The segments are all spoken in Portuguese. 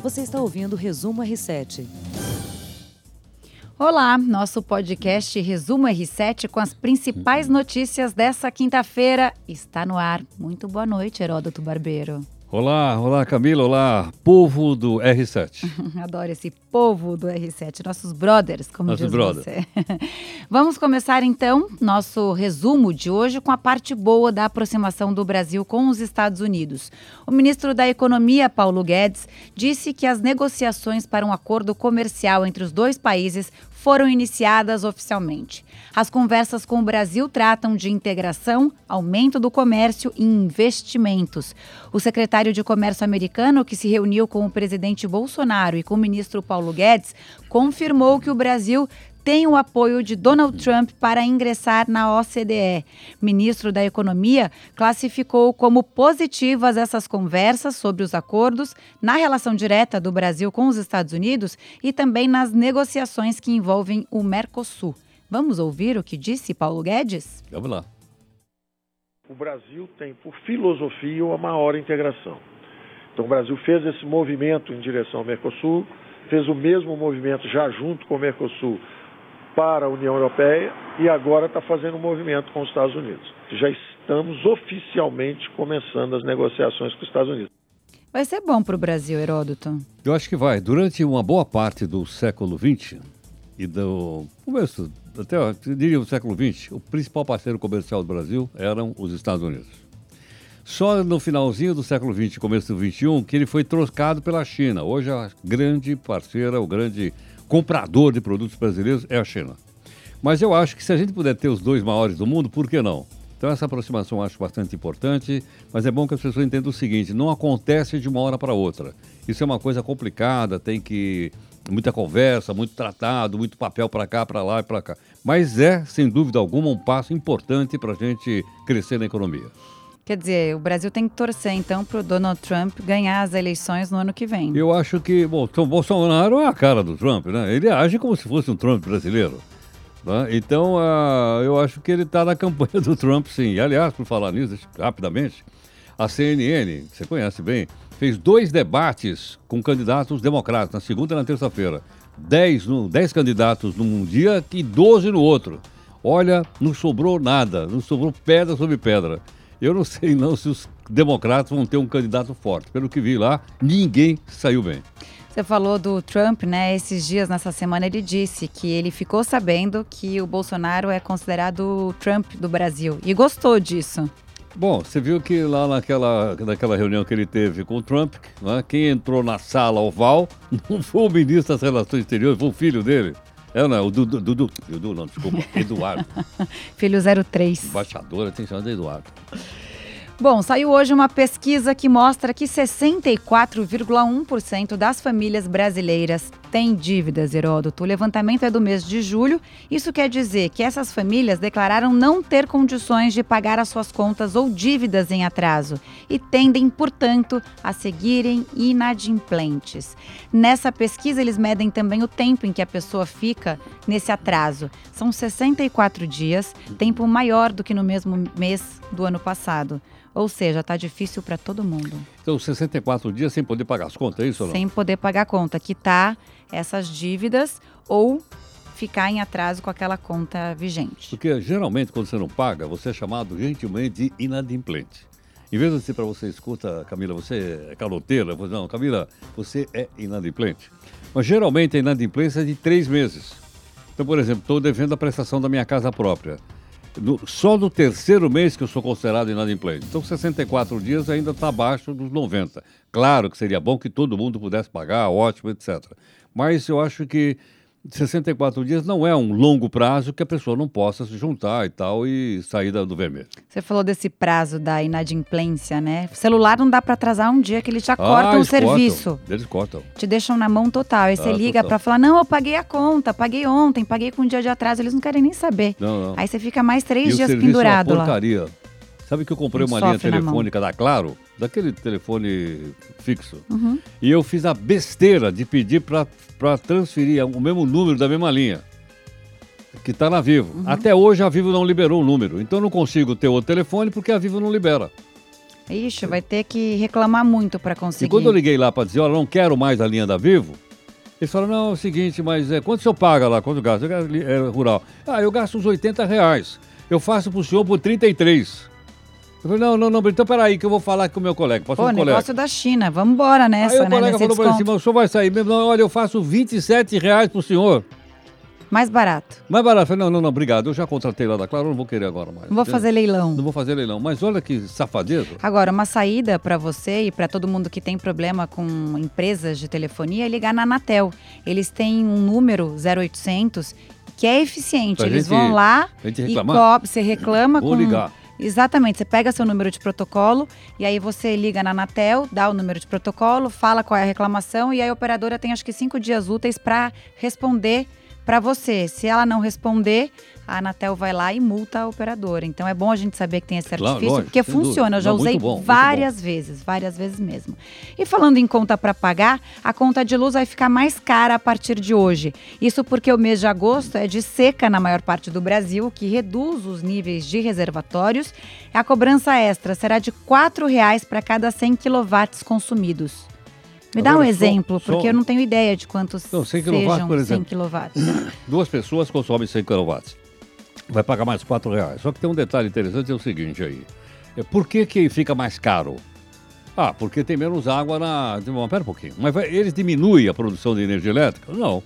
Você está ouvindo o Resumo R7. Olá, nosso podcast Resumo R7 com as principais notícias dessa quinta-feira está no ar. Muito boa noite, Heródoto Barbeiro. Olá, olá Camila, olá, povo do R7. Adoro esse povo do R7, nossos brothers, como Nossos diz brothers. você. Vamos começar então nosso resumo de hoje com a parte boa da aproximação do Brasil com os Estados Unidos. O ministro da Economia, Paulo Guedes, disse que as negociações para um acordo comercial entre os dois países foram iniciadas oficialmente. As conversas com o Brasil tratam de integração, aumento do comércio e investimentos. O secretário de Comércio americano, que se reuniu com o presidente Bolsonaro e com o ministro Paulo Guedes, confirmou que o Brasil tem o apoio de Donald Trump para ingressar na OCDE. Ministro da Economia classificou como positivas essas conversas sobre os acordos na relação direta do Brasil com os Estados Unidos e também nas negociações que envolvem o Mercosul. Vamos ouvir o que disse Paulo Guedes? Vamos lá. O Brasil tem, por filosofia, uma maior integração. Então, o Brasil fez esse movimento em direção ao Mercosul, fez o mesmo movimento já junto com o Mercosul para a União Europeia e agora está fazendo um movimento com os Estados Unidos. Já estamos oficialmente começando as negociações com os Estados Unidos. Vai ser bom para o Brasil, Heródoto. Eu acho que vai. Durante uma boa parte do século XX e do começo, até eu diria o século XX, o principal parceiro comercial do Brasil eram os Estados Unidos. Só no finalzinho do século XX e começo do XXI que ele foi trocado pela China. Hoje a grande parceira, o grande comprador de produtos brasileiros é a China. Mas eu acho que se a gente puder ter os dois maiores do mundo, por que não? Então essa aproximação eu acho bastante importante, mas é bom que as pessoas entendam o seguinte, não acontece de uma hora para outra. Isso é uma coisa complicada, tem que muita conversa, muito tratado, muito papel para cá, para lá e para cá. Mas é, sem dúvida alguma, um passo importante para a gente crescer na economia. Quer dizer, o Brasil tem que torcer então para o Donald Trump ganhar as eleições no ano que vem. Eu acho que, bom, o Bolsonaro é a cara do Trump, né? Ele age como se fosse um Trump brasileiro. né? Então, ah, eu acho que ele está na campanha do Trump, sim. E, aliás, por falar nisso, rapidamente, a CNN, você conhece bem, fez dois debates com candidatos democratas, na segunda e na terça-feira. Dez, no, dez candidatos num dia e doze no outro. Olha, não sobrou nada, não sobrou pedra sobre pedra. Eu não sei não se os democratas vão ter um candidato forte. Pelo que vi lá, ninguém saiu bem. Você falou do Trump, né? Esses dias, nessa semana, ele disse que ele ficou sabendo que o Bolsonaro é considerado o Trump do Brasil. E gostou disso. Bom, você viu que lá naquela, naquela reunião que ele teve com o Trump, né, quem entrou na sala oval não foi o ministro das Relações Exteriores, foi o filho dele. É, não, o Dudu, Dudu, Dudu não, desculpa, Eduardo. Filho 03. Embaixador, chamado de Eduardo. Bom, saiu hoje uma pesquisa que mostra que 64,1% das famílias brasileiras têm dívidas, Heródoto. O levantamento é do mês de julho. Isso quer dizer que essas famílias declararam não ter condições de pagar as suas contas ou dívidas em atraso e tendem, portanto, a seguirem inadimplentes. Nessa pesquisa, eles medem também o tempo em que a pessoa fica nesse atraso. São 64 dias, tempo maior do que no mesmo mês do ano passado. Ou seja, está difícil para todo mundo. Então, 64 dias sem poder pagar as contas, é isso ou não? Sem poder pagar a conta, quitar essas dívidas ou ficar em atraso com aquela conta vigente. Porque geralmente quando você não paga, você é chamado gentilmente de inadimplente. Em vez de dizer para você, escuta, Camila, você é caloteira, eu vou dizer, não, Camila, você é inadimplente. Mas geralmente a inadimplência é de três meses. Então, por exemplo, estou devendo a prestação da minha casa própria. Só no terceiro mês que eu sou considerado inadimplente. Então, 64 dias ainda está abaixo dos 90. Claro que seria bom que todo mundo pudesse pagar, ótimo, etc. Mas eu acho que 64 dias não é um longo prazo que a pessoa não possa se juntar e tal e sair do vermelho. Você falou desse prazo da inadimplência, né? celular não dá para atrasar um dia que eles já cortam Ah, o eles cortam. serviço. Eles cortam. Te deixam na mão total. Aí você Ah, liga total. para falar: não, eu paguei a conta, paguei ontem, paguei com um dia de atraso. Eles não querem nem saber. Não, não. Aí você fica mais e três o dias serviço pendurado é uma lá. Sabe que eu comprei Não uma linha telefônica da Claro, daquele telefone fixo. Uhum. E eu fiz a besteira de pedir para transferir o mesmo número da mesma linha. Que está na Vivo. Uhum. Até hoje a Vivo não liberou o número. Então eu não consigo ter o telefone porque a Vivo não libera. Ixi, vai ter que reclamar muito para conseguir. E quando eu liguei lá para dizer, olha, não quero mais a linha da Vivo, eles falaram, não, é o seguinte, mas é, quanto o senhor paga lá, quanto gasta? É rural. Ah, eu gasto uns 80 reais. Eu faço pro senhor por 33. Eu falei, não, não, não, então peraí que eu vou falar com o meu colega. Pô, um negócio da China, vamos embora nessa, Aí o né? colega falou para cima, o senhor vai sair mesmo? Não, olha, eu faço 27 reais pro senhor. Mais barato. Mais barato. Falei, não, não, não, obrigado. Eu já contratei lá da Claro, não vou querer agora mais. Não vou fazer leilão. Não vou fazer leilão. Mas olha que safadeza. Agora, uma saída para você e para todo mundo que tem problema com empresas de telefonia é ligar na Anatel. Eles têm um número 0800 que é eficiente. Pra Eles gente- vão lá e você reclama Vou com ligar. Exatamente, você pega seu número de protocolo e aí você liga na Anatel, dá o número de protocolo, fala qual é a reclamação e aí a operadora tem acho que cinco dias úteis para responder para você. Se ela não responder, a Anatel vai lá e multa a operadora. Então é bom a gente saber que tem esse Claro, artifício, lógico, porque funciona. Eu já Não, usei bom, várias vezes, várias vezes mesmo. E falando em conta para pagar, a conta de luz vai ficar mais cara a partir de hoje. Isso porque o mês de agosto é de seca na maior parte do Brasil, o que reduz os níveis de reservatórios. A cobrança extra será de R$ 4,00 para cada 100 quilowatts consumidos. Me dá um Agora, só- exemplo, só- porque eu não tenho ideia de quantos Não, 100 quilowatts, sejam por 100 exemplo. quilowatts. Duas pessoas consomem 100 kW. Vai pagar mais 4 reais. Só que tem um detalhe interessante, é o seguinte aí. É, por que, que fica mais caro? Ah, porque tem menos água na... Bom, pera um pouquinho. Mas vai- eles diminuem a produção de energia elétrica? Não.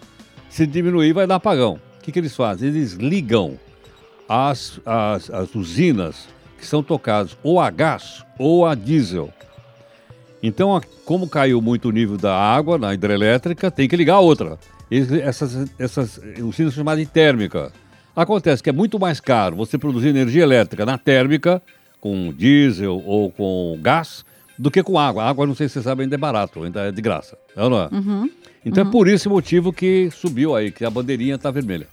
Se diminuir, vai dar apagão. O que, que eles fazem? Eles ligam as, as, as usinas que são tocadas ou a gás ou a diesel. Então, como caiu muito o nível da água na hidrelétrica, tem que ligar a outra. Essas, essas usinas são chamadas de térmica. Acontece que é muito mais caro você produzir energia elétrica na térmica, com diesel ou com gás, do que com água. A água, não sei se você sabe, ainda é barato, ainda é de graça. É não é? Então é por esse motivo que subiu aí, que a bandeirinha está vermelha.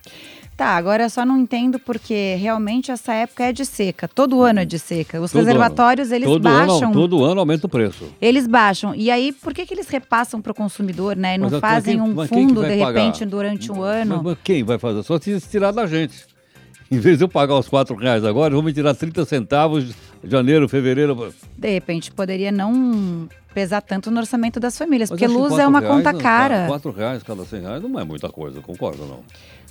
Tá, agora eu só não entendo porque realmente essa época é de seca. Todo ano é de seca. Os Todo reservatórios, ano. eles todo baixam. Ano, todo ano aumenta o preço. Eles baixam. E aí, por que, que eles repassam para o consumidor, né? E não Mas, fazem um mas quem que fundo, de pagar? repente, durante um ano? Mas, mas quem vai fazer? Só se tirar da gente. Em vez de eu pagar os 4 reais agora, vão me tirar 30 centavos janeiro, fevereiro. De repente, poderia não pesar tanto no orçamento das famílias. Mas porque luz é quatro uma reais, conta não, cara. 4 reais cada 100 reais não é muita coisa, concorda não?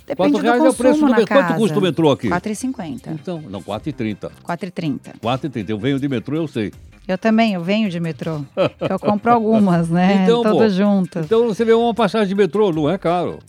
Depende quatro do reais é o consumo preço do metrô. Quanto custa o metrô aqui? 4,50. Então, não, 4,30. 4,30. 4,30. Eu venho de metrô, eu sei. Eu também, eu venho de metrô. eu compro algumas, né? Então, pô, junto. Então você vê uma passagem de metrô, não é caro.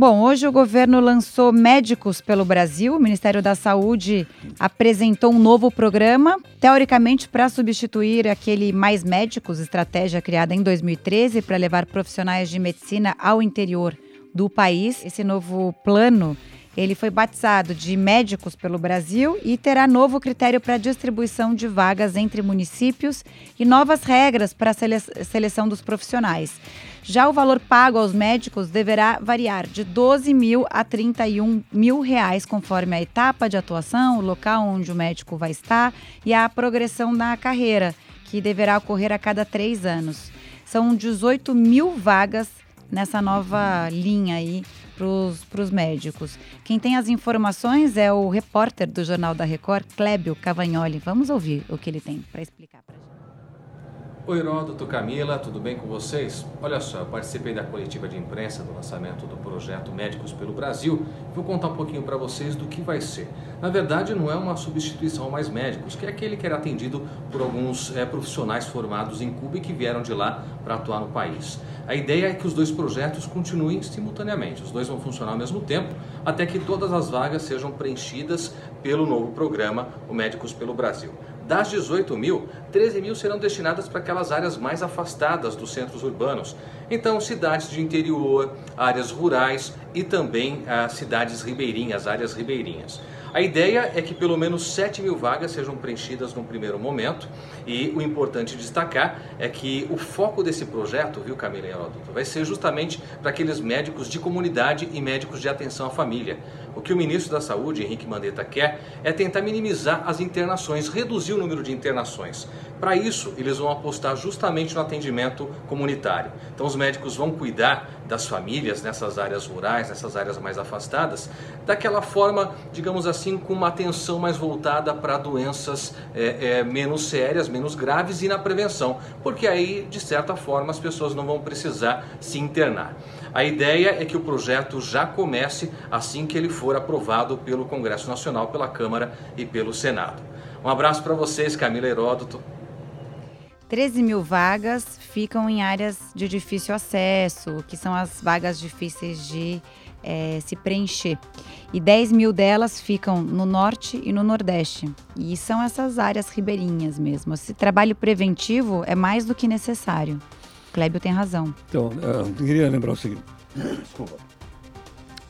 Bom, hoje o governo lançou Médicos pelo Brasil. O Ministério da Saúde apresentou um novo programa, teoricamente para substituir aquele Mais Médicos, estratégia criada em 2013 para levar profissionais de medicina ao interior do país. Esse novo plano, ele foi batizado de Médicos pelo Brasil e terá novo critério para distribuição de vagas entre municípios e novas regras para a sele seleção dos profissionais. Já o valor pago aos médicos deverá variar de 12 mil a 31 mil reais, conforme a etapa de atuação, o local onde o médico vai estar e a progressão na carreira, que deverá ocorrer a cada três anos. São 18 mil vagas nessa nova linha aí para os médicos. Quem tem as informações é o repórter do Jornal da Record, Clébio Cavagnoli. Vamos ouvir o que ele tem para explicar para gente. Oi, Heródoto, Camila, tudo bem com vocês? Olha só, eu participei da coletiva de imprensa do lançamento do projeto Médicos pelo Brasil. Vou contar um pouquinho para vocês do que vai ser. Na verdade, não é uma substituição Mais Médicos, que é aquele que era atendido por alguns é, profissionais formados em Cuba e que vieram de lá para atuar no país. A ideia é que os dois projetos continuem simultaneamente. Os dois vão funcionar ao mesmo tempo, até que todas as vagas sejam preenchidas pelo novo programa, o Médicos pelo Brasil. Das 18 mil, 13 mil serão destinadas para aquelas áreas mais afastadas dos centros urbanos. Então, cidades de interior, áreas rurais e também ah, cidades ribeirinhas, áreas ribeirinhas. A ideia é que pelo menos 7 mil vagas sejam preenchidas num primeiro momento e o importante destacar é que o foco desse projeto, viu Camila e Heródoto, vai ser justamente para aqueles médicos de comunidade e médicos de atenção à família. O que o ministro da Saúde, Henrique Mandetta, quer é tentar minimizar as internações, reduzir o número de internações. Para isso, eles vão apostar justamente no atendimento comunitário. Então, os médicos vão cuidar das famílias nessas áreas rurais, nessas áreas mais afastadas, daquela forma, digamos assim, com uma atenção mais voltada para doenças é, é, menos sérias, menos graves e na prevenção, porque aí, de certa forma, as pessoas não vão precisar se internar. A ideia é que o projeto já comece assim que ele for aprovado pelo Congresso Nacional, pela Câmara e pelo Senado. Um abraço para vocês, Camila Heródoto. 13 mil vagas ficam em áreas de difícil acesso, que são as vagas difíceis de é, se preencher. E 10 mil delas ficam no norte e no nordeste. E são essas áreas ribeirinhas mesmo. Esse trabalho preventivo é mais do que necessário. Clébio tem razão. Então, eu queria lembrar o seguinte. Desculpa.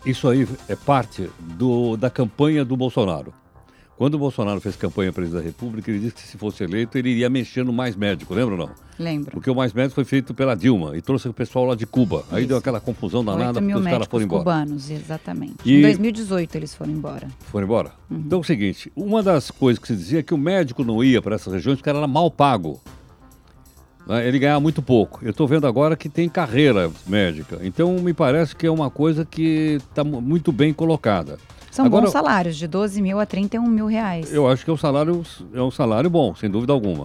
Isso aí é parte do, da campanha do Bolsonaro. Quando o Bolsonaro fez campanha para presidente da República, ele disse que se fosse eleito, ele iria mexer no Mais Médico, lembra ou não? Lembro. Porque o Mais Médico foi feito pela Dilma e trouxe o pessoal lá de Cuba. Aí Isso. deu aquela confusão danada porque os caras foram embora. cubanos, exatamente. E... Em 2018 eles foram embora. Foram embora? Uhum. Então é o seguinte, uma das coisas que se dizia é que o médico não ia para essas regiões porque era mal pago. Né? Ele ganhava muito pouco. Eu estou vendo agora que tem carreira médica. Então me parece que é uma coisa que está muito bem colocada. São Agora, bons salários, de 12 mil a 31 mil reais. Eu acho que é um salário, é um salário bom, sem dúvida alguma.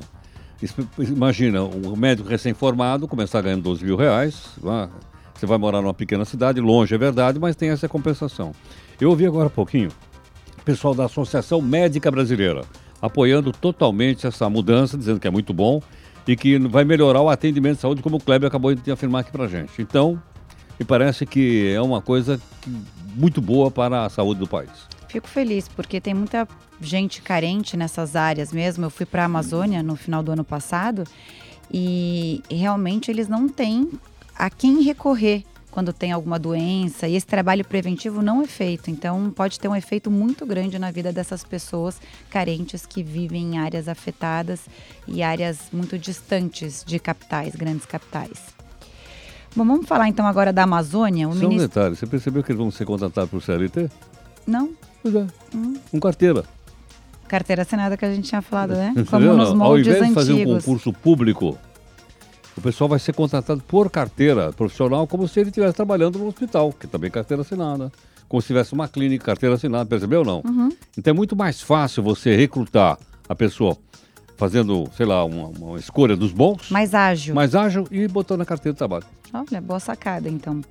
Imagina, um médico recém-formado começar ganhando 12 mil reais, você vai morar numa pequena cidade, longe é verdade, mas tem essa compensação. Eu ouvi agora há pouquinho o pessoal da Associação Médica Brasileira apoiando totalmente essa mudança, dizendo que é muito bom e que vai melhorar o atendimento de saúde, como o Kleber acabou de afirmar aqui pra gente. Então, me parece que é uma coisa muito boa para a saúde do país. Fico feliz, porque tem muita gente carente nessas áreas mesmo. Eu fui para a Amazônia no final do ano passado e realmente eles não têm a quem recorrer quando tem alguma doença e esse trabalho preventivo não é feito. Então, pode ter um efeito muito grande na vida dessas pessoas carentes que vivem em áreas afetadas e áreas muito distantes de capitais, grandes capitais. Bom, vamos falar então agora da Amazônia. O Só ministro... um detalhe, você percebeu que eles vão ser contratados por CLT? Não. Pois é, hum. com carteira. Carteira assinada que a gente tinha falado, né? Como nos moldes Ao invés de fazer um concurso público, o pessoal vai ser contratado por carteira profissional, como se ele estivesse trabalhando no hospital, que também é carteira assinada. Como se tivesse uma clínica, carteira assinada, percebeu ou não? Uhum. Então é muito mais fácil você recrutar a pessoa fazendo, sei lá, uma, uma, escolha dos bons. Mais ágil. Mais ágil e botando na carteira de trabalho. Olha, boa sacada, então.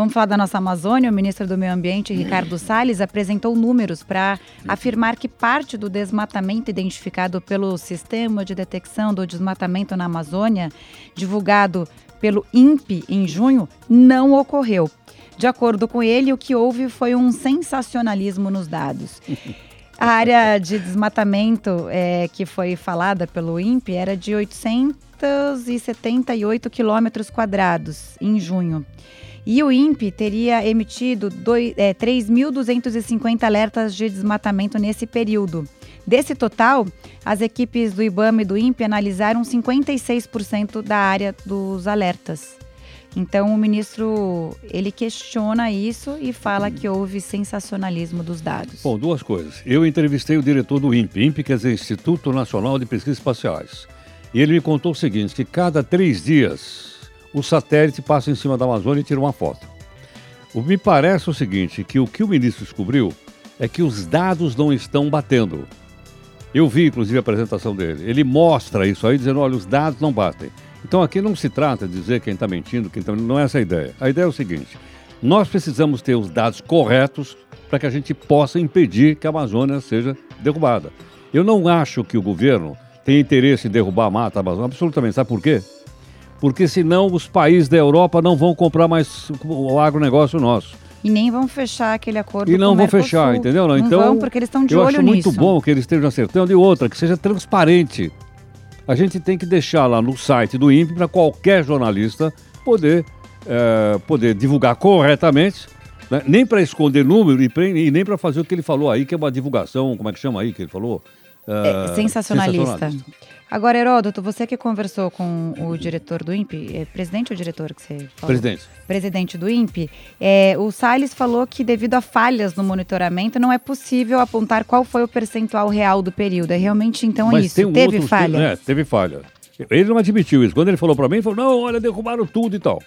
Vamos falar da nossa Amazônia. O ministro do Meio Ambiente, Ricardo Salles, apresentou números para afirmar que parte do desmatamento identificado pelo Sistema de Detecção do Desmatamento na Amazônia, divulgado pelo INPE em junho, não ocorreu. De acordo com ele, o que houve foi um sensacionalismo nos dados. A área de desmatamento é, que foi falada pelo INPE era de 878 quilômetros quadrados em junho. E o INPE teria emitido é, 3.250 alertas de desmatamento nesse período. Desse total, as equipes do IBAMA e do INPE analisaram 56% da área dos alertas. Então o ministro ele questiona isso e fala que houve sensacionalismo dos dados. Bom, duas coisas. Eu entrevistei o diretor do INPE, INPE quer dizer Instituto Nacional de Pesquisas Espaciais, e ele me contou o seguinte: que cada três dias o satélite passa em cima da Amazônia e tira uma foto. O me parece o seguinte, que o que o ministro descobriu é que os dados não estão batendo. Eu vi, inclusive, a apresentação dele. Ele mostra isso aí, dizendo: olha, os dados não batem. Então aqui não se trata de dizer quem está mentindo, quem tá... não é essa a ideia. A ideia é o seguinte: nós precisamos ter os dados corretos para que a gente possa impedir que a Amazônia seja derrubada. Eu não acho que o governo tem interesse em derrubar a mata Amazônia, absolutamente. Sabe por quê? Porque senão os países da Europa não vão comprar mais o agronegócio nosso. E nem vão fechar aquele acordo E não vão fechar, entendeu? Não, não então, vão porque eles estão de eu olho acho nisso. muito bom que eles estejam acertando e outra, que seja transparente a gente tem que deixar lá no site do INPE para qualquer jornalista poder, é, poder divulgar corretamente, né? nem para esconder número e, pra, e nem para fazer o que ele falou aí, que é uma divulgação, como é que chama aí que ele falou? É, sensacionalista. sensacionalista. Agora, Heródoto, você que conversou com o diretor do INPE, é presidente ou diretor que você falou? Presidente. Presidente do INPE, é, o Salles falou que devido a falhas no monitoramento não é possível apontar qual foi o percentual real do período. É realmente então é Mas isso. tem um Teve outro- falha? É, teve falha. Ele não admitiu isso. Quando ele falou pra mim, ele falou: não, olha, derrubaram tudo e tal.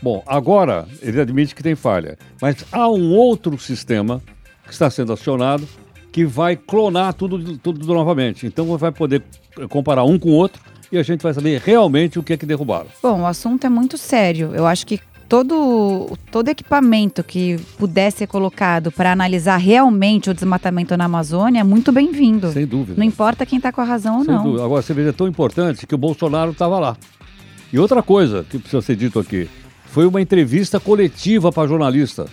Bom, agora ele admite que tem falha. Mas há um outro sistema que está sendo acionado que vai clonar tudo, tudo novamente. Então vai poder comparar um com o outro e a gente vai saber realmente o que é que derrubaram. Bom, o assunto é muito sério. Eu acho que todo, todo equipamento que pudesse ser colocado para analisar realmente o desmatamento na Amazônia é muito bem-vindo. Sem dúvida. Não importa quem está com a razão ou Sem não. dúvida. Agora, você vê, é tão importante que o Bolsonaro estava lá. E outra coisa que precisa ser dito aqui, foi uma entrevista coletiva para jornalista.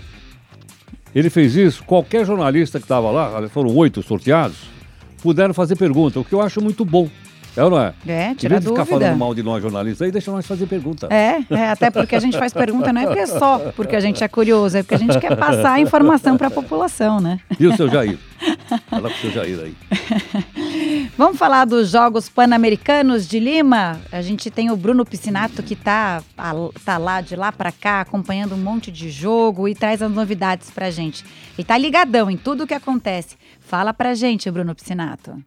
Ele fez isso, qualquer jornalista que estava lá, foram oito sorteados, puderam fazer pergunta, o que eu acho muito bom. É ou não é? É, Em tira vez de ficar dúvida. falando mal de nós jornalistas, aí deixa nós fazer pergunta. É, é, até porque a gente faz pergunta, não é porque é só porque a gente é curioso, é porque a gente quer passar a informação para a população, né? E o seu Jair? Fala pro seu Jair aí. Vamos falar dos Jogos Pan-Americanos de Lima? A gente tem o Bruno Piscinato que tá, tá lá de lá para cá acompanhando um monte de jogo e traz as novidades pra gente. Ele tá ligadão em tudo o que acontece. Fala pra gente, Bruno Piscinato.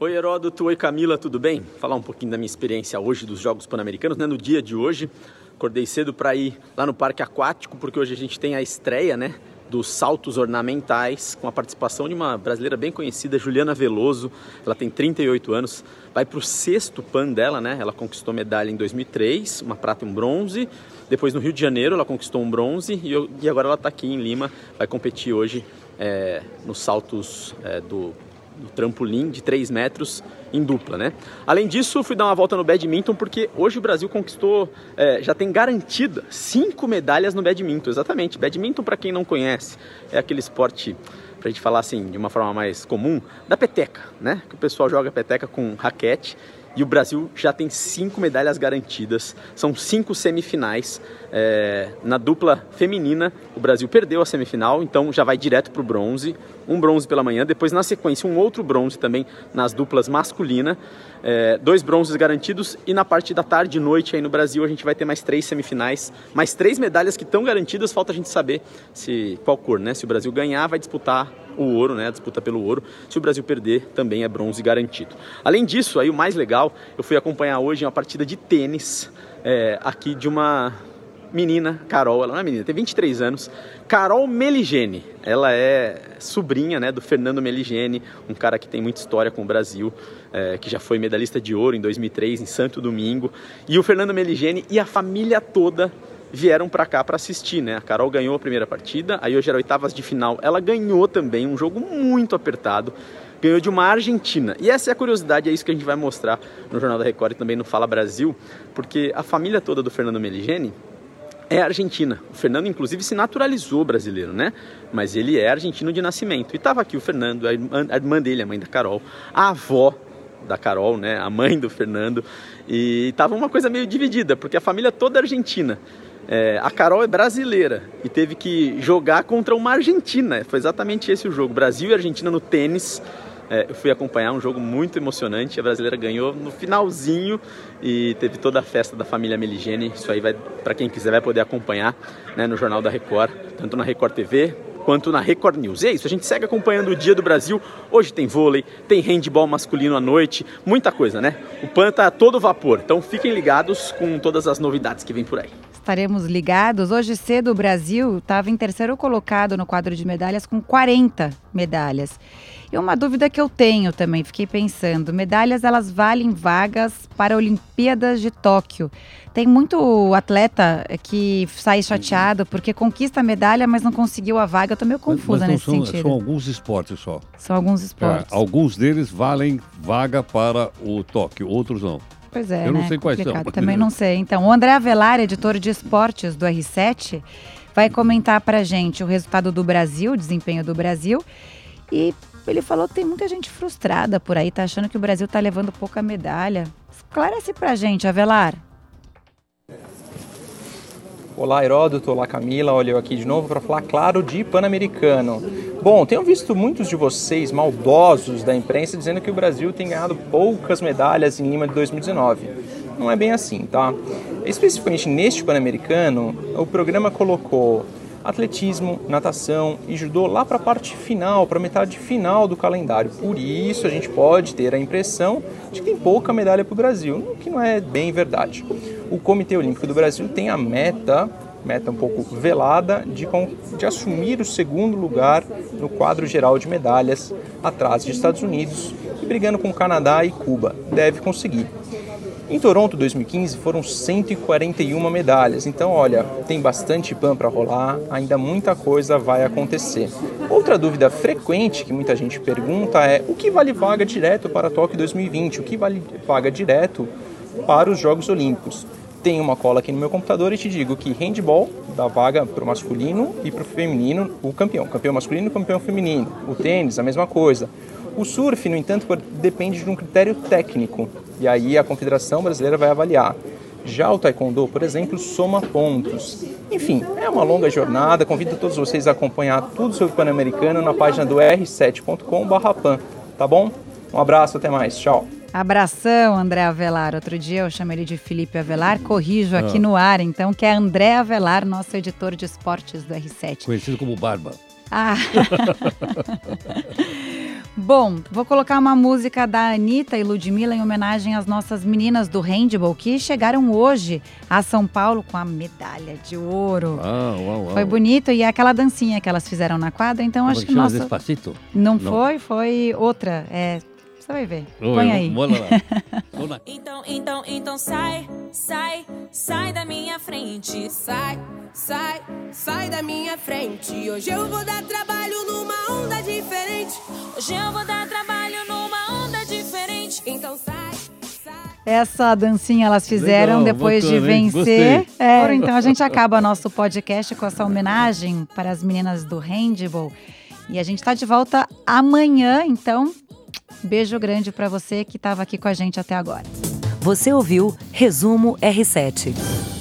Oi Heródoto, oi Camila, tudo bem? Falar um pouquinho da minha experiência hoje dos Jogos Pan-Americanos, né? No dia de hoje, acordei cedo para ir lá no Parque Aquático, porque hoje a gente tem a estreia, né? Dos saltos ornamentais, com a participação de uma brasileira bem conhecida, Juliana Veloso. Ela tem 38 anos, vai para o sexto PAN dela, né? Ela conquistou medalha em 2003, uma prata e um bronze. Depois no Rio de Janeiro ela conquistou um bronze e, eu- e agora ela está aqui em Lima, vai competir hoje é, nos saltos é, do no trampolim de 3 metros em dupla, né? Além disso, fui dar uma volta no badminton porque hoje o Brasil conquistou, é, já tem garantida cinco medalhas no badminton, exatamente. Badminton, para quem não conhece, é aquele esporte, pra gente falar assim, de uma forma mais comum, da peteca, né? Que o pessoal joga peteca com raquete e o Brasil já tem cinco medalhas garantidas. São cinco semifinais. É, na dupla feminina, o Brasil perdeu a semifinal, então já vai direto para o bronze. Um bronze pela manhã, depois na sequência um outro bronze também nas duplas masculina. É, dois bronzes garantidos e na parte da tarde e noite aí no Brasil a gente vai ter mais três semifinais, mais três medalhas que estão garantidas. Falta a gente saber se qual cor, né? Se o Brasil ganhar, vai disputar o ouro, né? A disputa pelo ouro. Se o Brasil perder, também é bronze garantido. Além disso, aí o mais legal, eu fui acompanhar hoje uma partida de tênis é, aqui de uma menina, Carol, ela não é menina, tem 23 anos, Carol Meligeni. Ela é sobrinha né, do Fernando Meligeni, um cara que tem muita história com o Brasil, é, que já foi medalhista de ouro em 2003 em Santo Domingo. E o Fernando Meligeni e a família toda vieram para cá para assistir, né? A Carol ganhou a primeira partida, aí hoje era oitavas de final, ela ganhou também um jogo muito apertado, ganhou de uma Argentina. E essa é a curiosidade, é isso que a gente vai mostrar no Jornal da Record e também no Fala Brasil, porque a família toda do Fernando Meligeni é argentina. O Fernando, inclusive, se naturalizou brasileiro, né? Mas ele é argentino de nascimento. E estava aqui o Fernando, a irmã, a irmã dele, a mãe da Carol, a avó da Carol, né? A mãe do Fernando. E tava uma coisa meio dividida, porque a família toda é argentina. É, a Carol é brasileira e teve que jogar contra uma Argentina. Foi exatamente esse o jogo. Brasil e Argentina no tênis. É, eu fui acompanhar um jogo muito emocionante. A brasileira ganhou no finalzinho e teve toda a festa da família Meligeni. Isso aí vai para quem quiser vai poder acompanhar né, no jornal da Record, tanto na Record TV quanto na Record News. E é isso, a gente segue acompanhando o Dia do Brasil. Hoje tem vôlei, tem handball masculino à noite, muita coisa, né? O PAN tá a todo vapor. Então fiquem ligados com todas as novidades que vem por aí. Estaremos ligados. Hoje cedo o Brasil estava em terceiro colocado no quadro de medalhas com 40 medalhas. E uma dúvida que eu tenho também, fiquei pensando, medalhas elas valem vagas para Olimpíadas de Tóquio. Tem muito atleta que sai chateado porque conquista a medalha, mas não conseguiu a vaga. Eu tô meio confusa Mas não nesse são, sentido. são alguns esportes só. São alguns É, esportes. alguns deles valem vaga para o Tóquio, outros não. Pois é, Eu não né? sei quais são. Complicado. Também não sei. Então, o André Avelar, editor de esportes do R7, vai comentar pra gente o resultado do Brasil, o desempenho do Brasil. E ele falou que tem muita gente frustrada por aí, tá achando que o Brasil tá levando pouca medalha. Esclarece pra gente, Avelar. Olá, Heródoto. Olá, Camila. Olha eu aqui de novo para falar, claro, de Pan-Americano. Bom, tenho visto muitos de vocês maldosos da imprensa dizendo que o Brasil tem ganhado poucas medalhas em Lima de 2019. Não é bem assim, tá? Especificamente neste Pan-Americano, o programa colocou atletismo, natação e judô lá para a parte final, para a metade final do calendário. Por isso a gente pode ter a impressão de que tem pouca medalha para o Brasil, o que não é bem verdade. O Comitê Olímpico do Brasil tem a meta, meta um pouco velada, de, de assumir o segundo lugar no quadro geral de medalhas, atrás de Estados Unidos e brigando com Canadá e Cuba. Deve conseguir. Em Toronto 2015 foram 141 medalhas, então olha, tem bastante pan para rolar, ainda muita coisa vai acontecer. Outra dúvida frequente que muita gente pergunta é o que vale vaga direto para Tóquio 2020, o que vale vaga direto para os Jogos Olímpicos. Tem uma cola aqui no meu computador e te digo que handball dá vaga para o masculino e para o feminino, o campeão, campeão masculino e campeão feminino. O tênis, a mesma coisa. O surf, no entanto, depende de um critério técnico, e aí a Confederação Brasileira vai avaliar. Já o Taekwondo, por exemplo, soma pontos. Enfim, é uma longa jornada. Convido todos vocês a acompanhar tudo sobre o Pan-Americano na página do r7.com/pan, tá bom? Um abraço, até mais. Tchau. Abração, André Avelar. Outro dia eu chamei ele de Felipe Avelar, corrijo aqui ah. no ar, então, que é André Avelar, nosso editor de esportes do R7. Conhecido como Barba. Ah. Bom, vou colocar uma música da Anitta e Ludmilla em homenagem às nossas meninas do handball que chegaram hoje a São Paulo com a medalha de ouro. Uau, uau, uau. Foi bonito e é aquela dancinha que elas fizeram na quadra, então Como acho que nossa Despacito? Não, Não foi, foi outra. É, você vai ver. Oi, Põe aí. Bora lá. então, então, então sai, sai, sai da minha frente. Sai, sai, sai da minha frente. Hoje eu vou dar trabalho numa onda diferente. Hoje eu vou dar trabalho numa onda diferente. Então sai. Essa dancinha elas fizeram Legal, depois bacana, de vencer. É, então a gente acaba nosso podcast com essa homenagem para as meninas do handball. E a gente está de volta amanhã, então Beijo grande para você que estava aqui com a gente até agora. Você ouviu Resumo R7.